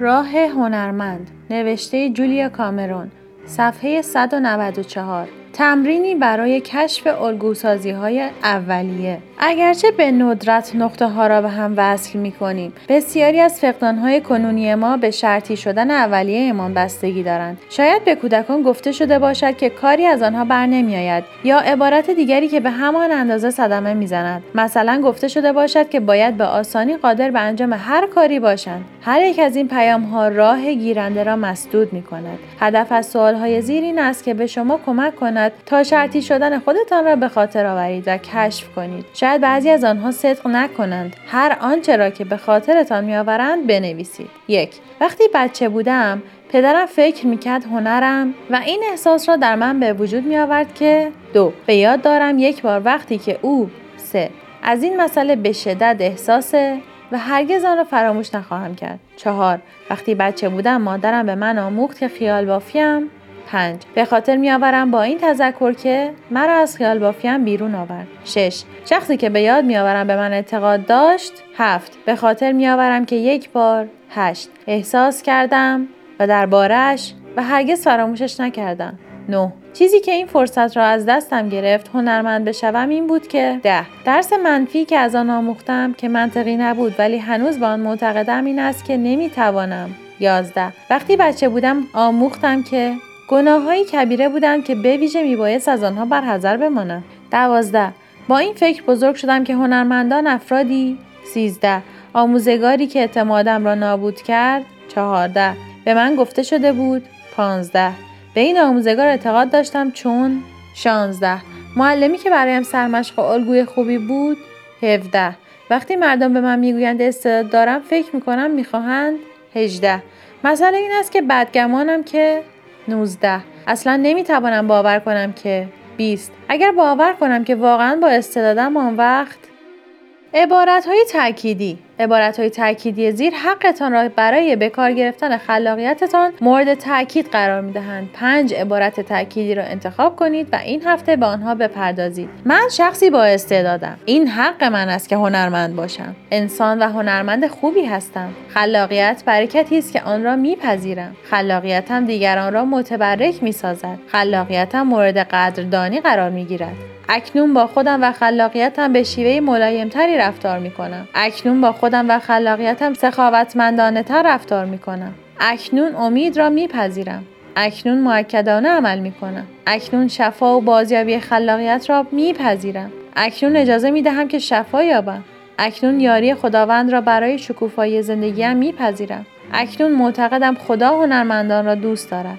راه هنرمند نوشته جولیا کامرون صفحه 194 تمرینی برای کشف الگوسازی های اولیه. اگرچه به ندرت نقطه ها را به هم وصل می کنیم بسیاری از فقدان های کنونی ما به شرطی شدن اولیه ایمان بستگی دارند. شاید به کودکان گفته شده باشد که کاری از آنها بر نمی آید یا عبارت دیگری که به همان اندازه صدمه می‌زند. مثلا گفته شده باشد که باید به آسانی قادر به انجام هر کاری باشند. هر یک از این پیام ها راه گیرنده را مسدود می کند هدف از سوال های زیر این است که به شما کمک کند تا شرطی شدن خودتان را به خاطر آورید و کشف کنید. شاید بعضی از آنها صدق نکنند. هر آنچه را که به خاطرتان میآورند بنویسید. یک وقتی بچه بودم پدرم فکر می‌کرد هنرم و این احساس را در من به وجود می آورد که دو به یاد دارم یک بار وقتی که او سه از این مسئله به شدت احساسه و هرگز آن را فراموش نخواهم کرد. چهار وقتی بچه بودم مادرم به من آموخت که خیال بافیم 5. به خاطر میآورم با این تذکر که مرا از خیال بافیم بیرون آورد. 6. شخصی که به یاد میآورم به من اعتقاد داشت. 7. به خاطر میآورم که یک بار 8. احساس کردم و دربارش و هرگز فراموشش نکردم. 9. چیزی که این فرصت را از دستم گرفت هنرمند بشوم این بود که ده درس منفی که از آن آموختم که منطقی نبود ولی هنوز به آن معتقدم این است که نمی‌توانم یازده وقتی بچه بودم آموختم که های کبیره بودند که به ویژه میبایست از آنها برحذر بمانم دوازده. با این فکر بزرگ شدم که هنرمندان افرادی سیزده. آموزگاری که اعتمادم را نابود کرد چهارده. به من گفته شده بود پانزده. به این آموزگار اعتقاد داشتم چون شانزده. معلمی که برایم سرمشق و الگوی خوبی بود هفده. وقتی مردم به من می‌گویند استعداد دارم فکر می‌کنم می‌خواهند هجده. مسئله این است که بدگمانم که 19 اصلا نمی‌توانم باور کنم که 20 اگر باور کنم که واقعا با استعدادم آن وقت عبارت های تأکیدی. عبارت های تأکیدی زیر حقتان را برای به کار گرفتن خلاقیتتان مورد تاکید قرار می دهند. پنج عبارت تأکیدی را انتخاب کنید و این هفته به آنها بپردازید. من شخصی با استعدادم. این حق من است که هنرمند باشم. انسان و هنرمند خوبی هستم. خلاقیت برکتی است که آن را میپذیرم. خلاقیتم دیگران را متبرک می سازد. خلاقیتم مورد قدردانی قرار می گیرد. اکنون با خودم و خلاقیتم به شیوه ملایمتری رفتار می کنم. اکنون با خودم و خلاقیتم سخاوتمندانه تر رفتار می کنم. اکنون امید را میپذیرم. اکنون معکدانه عمل می کنم. اکنون شفا و بازیابی خلاقیت را میپذیرم. اکنون اجازه می دهم که شفا یابم. اکنون یاری خداوند را برای شکوفایی زندگیم میپذیرم. اکنون معتقدم خدا هنرمندان را دوست دارد.